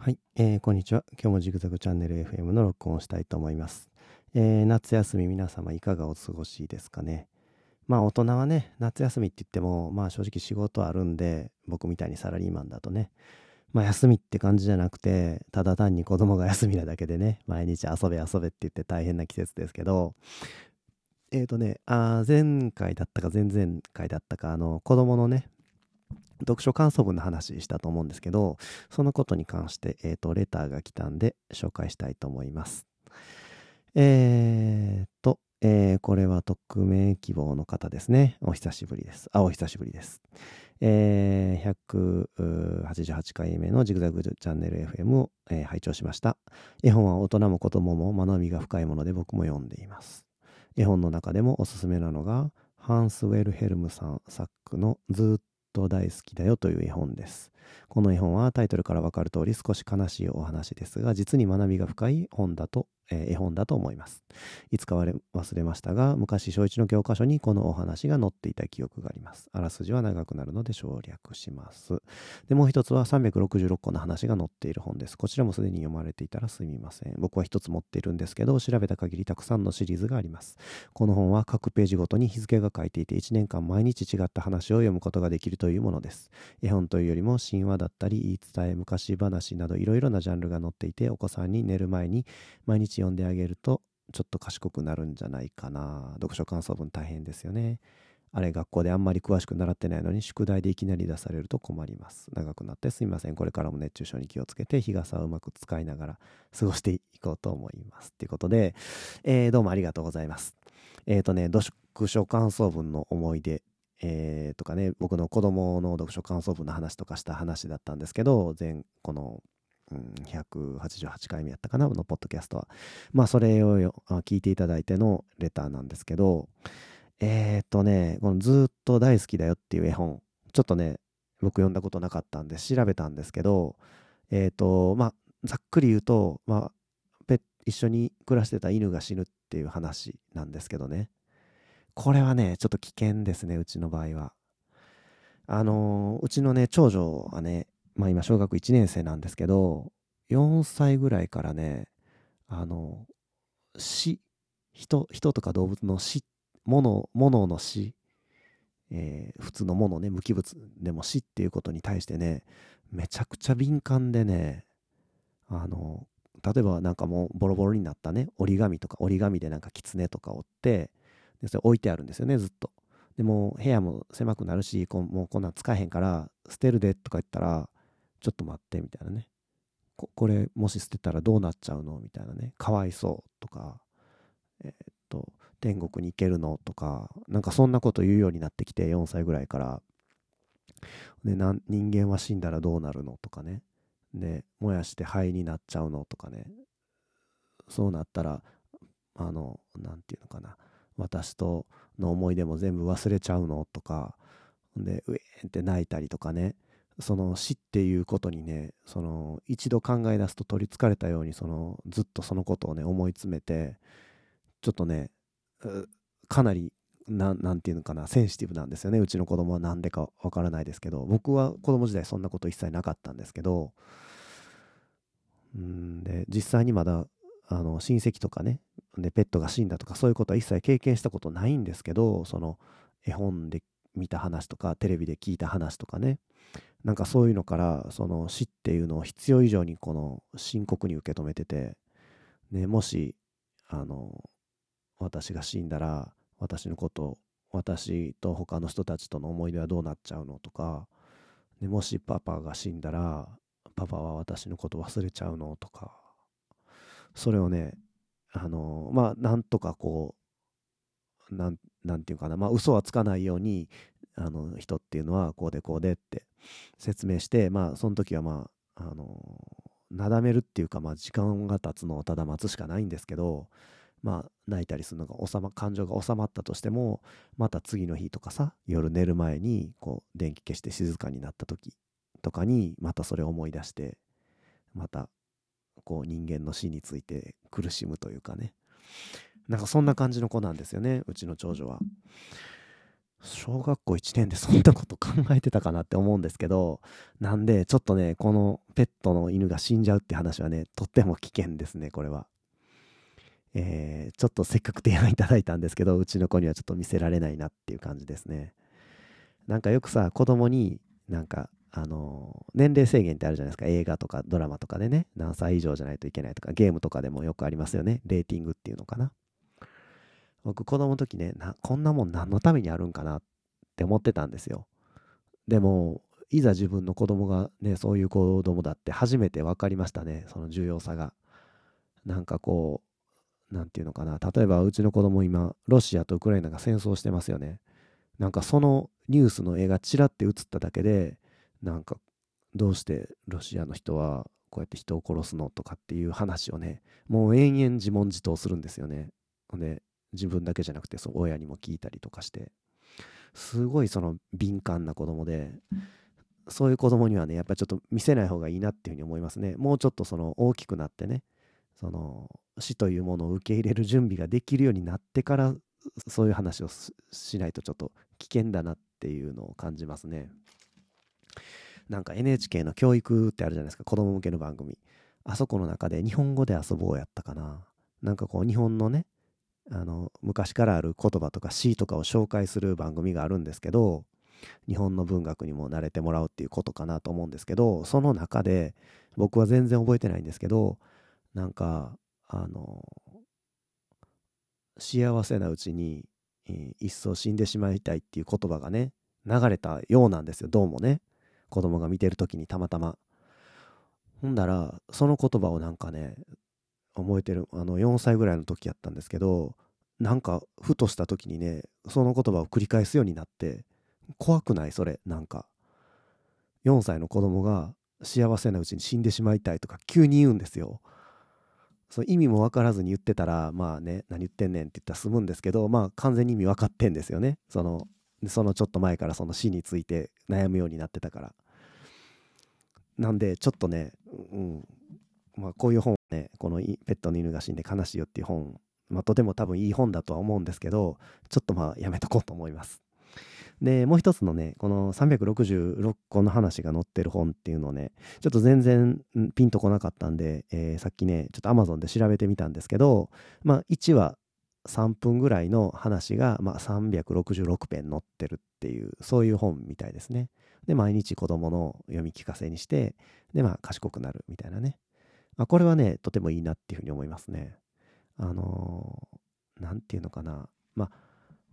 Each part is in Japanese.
はい、えー、こんにちは。今日もジグザグチャンネル FM の録音をしたいと思います。えー、夏休み皆様いかがお過ごしですかね？まあ大人はね、夏休みって言っても、まあ正直仕事あるんで、僕みたいにサラリーマンだとね、まあ休みって感じじゃなくて、ただ単に子供が休みなだけでね、毎日遊べ遊べって言って大変な季節ですけど、えっ、ー、とね、あ前回だったか前々回だったか、あの、子供のね、読書感想文の話したと思うんですけど、そのことに関して、えっ、ー、と、レターが来たんで紹介したいと思います。えー、と、えー、これは匿名希望の方ですね。お久しぶりです。あ、お久しぶりです。えー、188回目のジグザグチャンネル FM を、えー、拝聴しました。絵本は大人も子供も学びが深いもので僕も読んでいます。絵本の中でもおすすめなのが、ハンス・ウェルヘルムさん作のずっと大好きだよという絵本です。この絵本はタイトルからわかる通り少し悲しいお話ですが、実に学びが深い本だと絵本だと思います。いつか忘れましたが、昔小一の教科書にこのお話が載っていた記憶があります。あらすじは長くなるので省略します。で、もう一つは366個の話が載っている本です。こちらもすでに読まれていたらすみません。僕は一つ持っているんですけど、調べた限りたくさんのシリーズがあります。この本は各ページごとに日付が書いていて、1年間毎日違った話を読むことができるというものです。絵本というよりも神話だったり、言い伝え、昔話などいろいろなジャンルが載っていて、お子さんに寝る前に毎日読んであげるとちょっと賢くなるんじゃないかな。読書感想文大変ですよね。あれ学校であんまり詳しく習ってないのに宿題でいきなり出されると困ります。長くなってすみません。これからも熱中症に気をつけて日傘をうまく使いながら過ごしていこうと思います。ということで、えー、どうもありがとうございます。えっ、ー、とね読書感想文の思い出えー、とかね僕の子供の読書感想文の話とかした話だったんですけど前このうん、188回目やったかなのポッドキャストは。まあそれを聞いていただいてのレターなんですけど、えっ、ー、とね、このずっと大好きだよっていう絵本、ちょっとね、僕読んだことなかったんで調べたんですけど、えっ、ー、と、まあざっくり言うと、まあ、一緒に暮らしてた犬が死ぬっていう話なんですけどね。これはね、ちょっと危険ですね、うちの場合は。あのー、うちのね、長女はね、まあ今小学1年生なんですけど、4歳ぐらいからね、あの、死、人、人とか動物の死、物、物の死、えー、普通のものね、無機物でも死っていうことに対してね、めちゃくちゃ敏感でね、あの、例えばなんかもうボロボロになったね、折り紙とか、折り紙でなんか狐とか折って、でそれ置いてあるんですよね、ずっと。でも部屋も狭くなるし、こもうこんなん使えへんから、捨てるでとか言ったら、ちょっと待ってみたいなね。ここれもし捨てたらどうなっちゃうの？みたいなね。かわいそうとかえー、っと天国に行けるの？とかなんかそんなこと言うようになってきて4歳ぐらいから。で人間は死んだらどうなるの？とかね。で燃やして灰になっちゃうの？とかね。そうなったらあの何て言うのかな。私との思い出も全部忘れちゃうの？とか。でうえーンって泣いたりとかね。その死っていうことにねその一度考え出すと取りつかれたようにそのずっとそのことをね思い詰めてちょっとねかなり何て言うのかなセンシティブなんですよね。うちの子供は何でかわからないですけど僕は子供時代そんなこと一切なかったんですけどうんで実際にまだあの親戚とかねでペットが死んだとかそういうことは一切経験したことないんですけどその絵本で見た話とかテレビで聞いた話とかね。なんかそういうのからその死っていうのを必要以上にこの深刻に受け止めてて、ね、もしあの私が死んだら私のこと私と他の人たちとの思い出はどうなっちゃうのとか、ね、もしパパが死んだらパパは私のこと忘れちゃうのとかそれをねあのまあなんとかこうなんなんていうかなまあ嘘はつかないようにあの人っていうのはこうでこうでって説明してまあその時はまああのなだめるっていうかまあ時間が経つのをただ待つしかないんですけどまあ泣いたりするのが収ま感情が収まったとしてもまた次の日とかさ夜寝る前にこう電気消して静かになった時とかにまたそれを思い出してまたこう人間の死について苦しむというかね。なんかそんな感じの子なんですよねうちの長女は。小学校1年でそんなこと考えてたかなって思うんですけど、なんで、ちょっとね、このペットの犬が死んじゃうって話はね、とっても危険ですね、これは。えー、ちょっとせっかく提案いただいたんですけど、うちの子にはちょっと見せられないなっていう感じですね。なんかよくさ、子供になんか、あのー、年齢制限ってあるじゃないですか。映画とかドラマとかでね、何歳以上じゃないといけないとか、ゲームとかでもよくありますよね。レーティングっていうのかな。僕子供の時ねこんなもん何のためにあるんかなって思ってたんですよ。でもいざ自分の子供がねそういう子供だって初めて分かりましたねその重要さが。なんかこう何て言うのかな例えばうちの子供今ロシアとウクライナが戦争してますよね。なんかそのニュースの絵がちらって映っただけでなんかどうしてロシアの人はこうやって人を殺すのとかっていう話をねもう延々自問自答するんですよね。で自分だけじゃなくてそう親にも聞いたりとかしてすごいその敏感な子供でそういう子供にはねやっぱちょっと見せない方がいいなっていうふうに思いますね。もうちょっとその大きくなってねその死というものを受け入れる準備ができるようになってからそういう話をしないとちょっと危険だなっていうのを感じますね。なんか NHK の教育ってあるじゃないですか子供向けの番組。あそこの中で日本語で遊ぼうやったかな。なんかこう日本のねあの昔からある言葉とか詩とかを紹介する番組があるんですけど日本の文学にも慣れてもらうっていうことかなと思うんですけどその中で僕は全然覚えてないんですけどなんかあの幸せなうちに、えー、一層死んでしまいたいっていう言葉がね流れたようなんですよ。どうもね。子供が見てる時にたまたま。ほんだらその言葉をなんかね覚えてるあの4歳ぐらいの時やったんですけどなんかふとした時にねその言葉を繰り返すようになって怖くないそれなんか。4歳の子供が幸せなうちに死んでしまいたいとか急に言うんですよ。その意味も分からずに言ってたらまあね何言ってんねんって言ったら済むんですけどまあ完全に意味分かってんですよね。そのそのちょっと前からその死について悩むようになってたから。なんでちょっとね、うん、まあ、こういう本ねこのペットの犬が死んで悲しいよっていう本、まあ、とても多分いい本だとは思うんですけどちょっとまあやめとこうと思います。でもう一つのねこの366個の話が載ってる本っていうのをねちょっと全然ピンとこなかったんで、えー、さっきねちょっと Amazon で調べてみたんですけどまあ1話3分ぐらいの話が、まあ、366編載ってるっていうそういう本みたいですね。で毎日子供の読み聞かせにしてでまあ賢くなるみたいなね。あ、これはね、とてもいいなっていうふうに思いますね。あのー、なんていうのかな。まあ、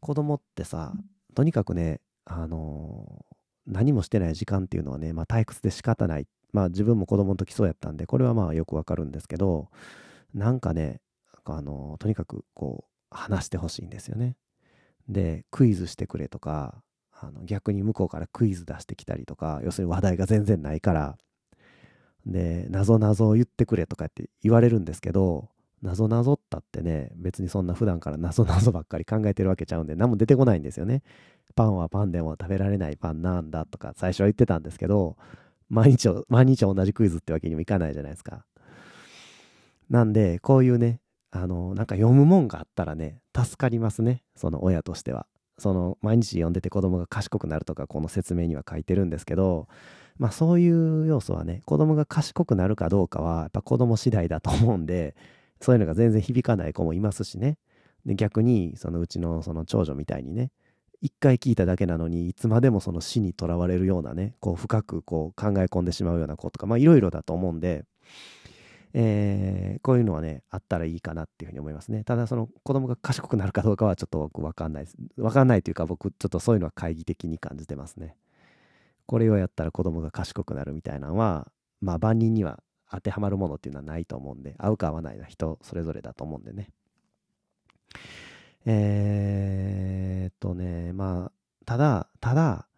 子供ってさ、とにかくね、あのー、何もしてない時間っていうのはね、まあ、退屈で仕方ない。まあ、自分も子供の時そうやったんで、これはまあよくわかるんですけど、なんかね、あのー、とにかくこう、話してほしいんですよね。で、クイズしてくれとか、あの逆に向こうからクイズ出してきたりとか、要するに話題が全然ないから、で、なぞなぞを言ってくれとかって言われるんですけど、なぞなぞったってね、別にそんな普段からなぞなぞばっかり考えてるわけちゃうんで、何も出てこないんですよね。パンはパンでも食べられないパンなんだとか最初は言ってたんですけど、毎日、毎日同じクイズってわけにもいかないじゃないですか。なんで、こういうね、あの、なんか読むもんがあったらね、助かりますね。その親としては。その、毎日読んでて子供が賢くなるとか、この説明には書いてるんですけど、まあそういう要素はね、子供が賢くなるかどうかは、やっぱ子供次第だと思うんで、そういうのが全然響かない子もいますしね。で、逆に、そのうちのその長女みたいにね、一回聞いただけなのに、いつまでもその死にとらわれるようなね、こう深くこう考え込んでしまうような子とか、まあいろいろだと思うんで、えー、こういうのはね、あったらいいかなっていうふうに思いますね。ただ、その子供が賢くなるかどうかはちょっと僕わかんないです。わかんないというか、僕ちょっとそういうのは懐疑的に感じてますね。これをやったら子供が賢くなるみたいなのは、まあ万人には当てはまるものっていうのはないと思うんで、合うか合わないのは人それぞれだと思うんでね。えー、っとね、まあ、ただ、ただ、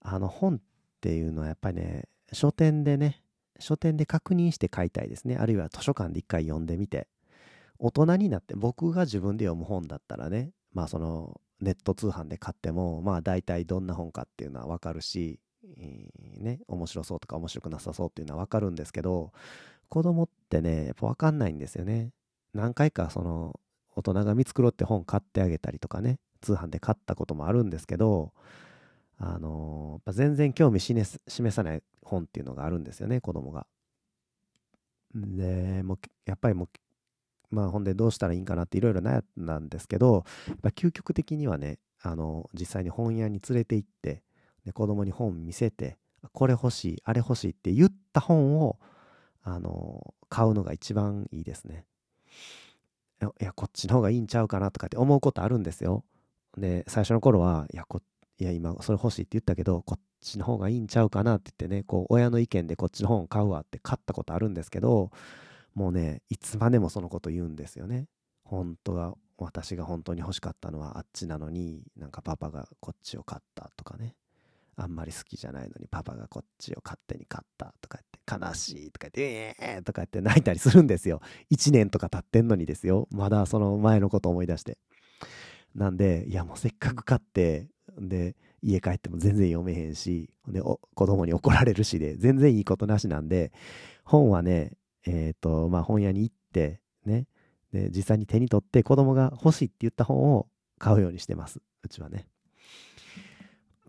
あの本っていうのはやっぱりね、書店でね、書店で確認して買いたいですね。あるいは図書館で一回読んでみて。大人になって僕が自分で読む本だったらね、まあそのネット通販で買っても、まあ大体どんな本かっていうのはわかるし、ね、面白そうとか面白くなさそうっていうのはわかるんですけど、子供ってね、やっぱわかんないんですよね。何回かその、大人が見繕って本買ってあげたりとかね、通販で買ったこともあるんですけど、あのー、全然興味示さない本っていうのがあるんですよね、子供が。で、もう、やっぱりもう、まあ、ほんでどうしたらいいんかなっていろいろ悩んだんですけど、やっぱ究極的にはね、あの、実際に本屋に連れて行って、で子供に本見せて、これ欲しい、あれ欲しいって言った本を、あの、買うのが一番いいですね。いや、こっちの方がいいんちゃうかなとかって思うことあるんですよ。で、最初の頃は、いや、こいや、今、それ欲しいって言ったけど、こっちの方がいいんちゃうかなって言ってね、こう、親の意見でこっちの本買うわって買ったことあるんですけど、もうね、いつまでもそのこと言うんですよね。本当は、私が本当に欲しかったのはあっちなのに、なんかパパがこっちを買ったとかね。あんまり好きじゃないのにパパがこっちを勝手に買ったとか言って悲しいとか言ってえーとか言って泣いたりするんですよ。1年とか経ってんのにですよ。まだその前のこと思い出して。なんで、いやもうせっかく買って、で、家帰っても全然読めへんし、で、子供に怒られるしで、全然いいことなしなんで、本はね、え、ー、と、まあ本屋に行って、ね、で、実際に手に取って子供が欲しいって言った本を買うようにしてます。うちはね。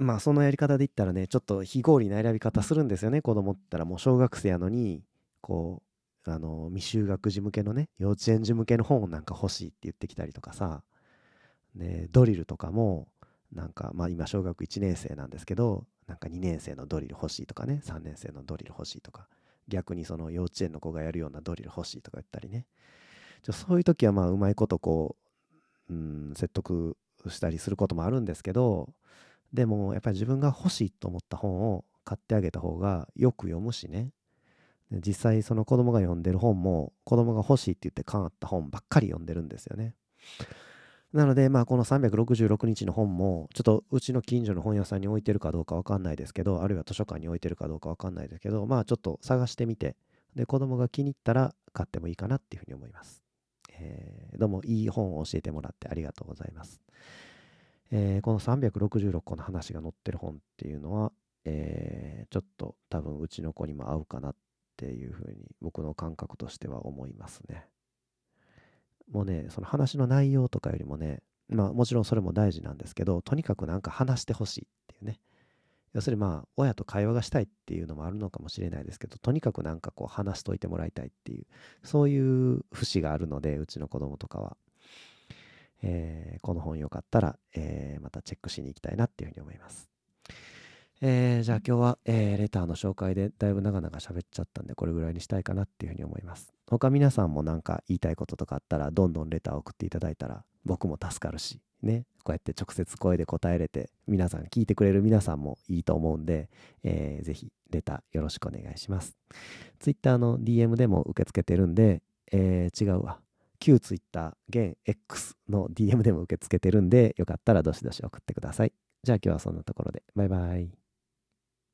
まあそのやり方で言ったらね、ちょっと非合理な選び方するんですよね、子供って言ったらもう小学生やのに、こう、あの、未就学児向けのね、幼稚園児向けの本なんか欲しいって言ってきたりとかさ、で、ドリルとかも、なんか、まあ今小学1年生なんですけど、なんか2年生のドリル欲しいとかね、3年生のドリル欲しいとか、逆にその幼稚園の子がやるようなドリル欲しいとか言ったりね。ちょそういう時はまあうまいことこう、うん、説得したりすることもあるんですけど、でもやっぱり自分が欲しいと思った本を買ってあげた方がよく読むしね。実際その子供が読んでる本も子供が欲しいって言って買った本ばっかり読んでるんですよね。なのでまあこの366日の本もちょっとうちの近所の本屋さんに置いてるかどうかわかんないですけどあるいは図書館に置いてるかどうかわかんないですけどまあちょっと探してみてで子供が気に入ったら買ってもいいかなっていうふうに思います、えー、どうもいい本を教えてもらってありがとうございます。えー、この366個の話が載ってる本っていうのは、えー、ちょっと多分うちの子にも合うかなっていうふうに僕の感覚としては思いますね。もうね、その話の内容とかよりもね、まあもちろんそれも大事なんですけど、とにかくなんか話してほしいっていうね。要するにまあ親と会話がしたいっていうのもあるのかもしれないですけど、とにかくなんかこう話しといてもらいたいっていう、そういう節があるので、うちの子供とかは。えー、この本よかったら、えー、またチェックしに行きたいなっていうふうに思います。えー、じゃあ今日は、えー、レターの紹介でだいぶ長々喋っちゃったんでこれぐらいにしたいかなっていうふうに思います。他皆さんもなんか言いたいこととかあったらどんどんレター送っていただいたら僕も助かるしねこうやって直接声で答えれて皆さん聞いてくれる皆さんもいいと思うんで、えー、ぜひレターよろしくお願いします。Twitter の DM でも受け付けてるんで、えー、違うわ旧 Twitter、現 X の DM でも受け付けてるんで、よかったらどしどし送ってください。じゃあ今日はそんなところで。バイバイ。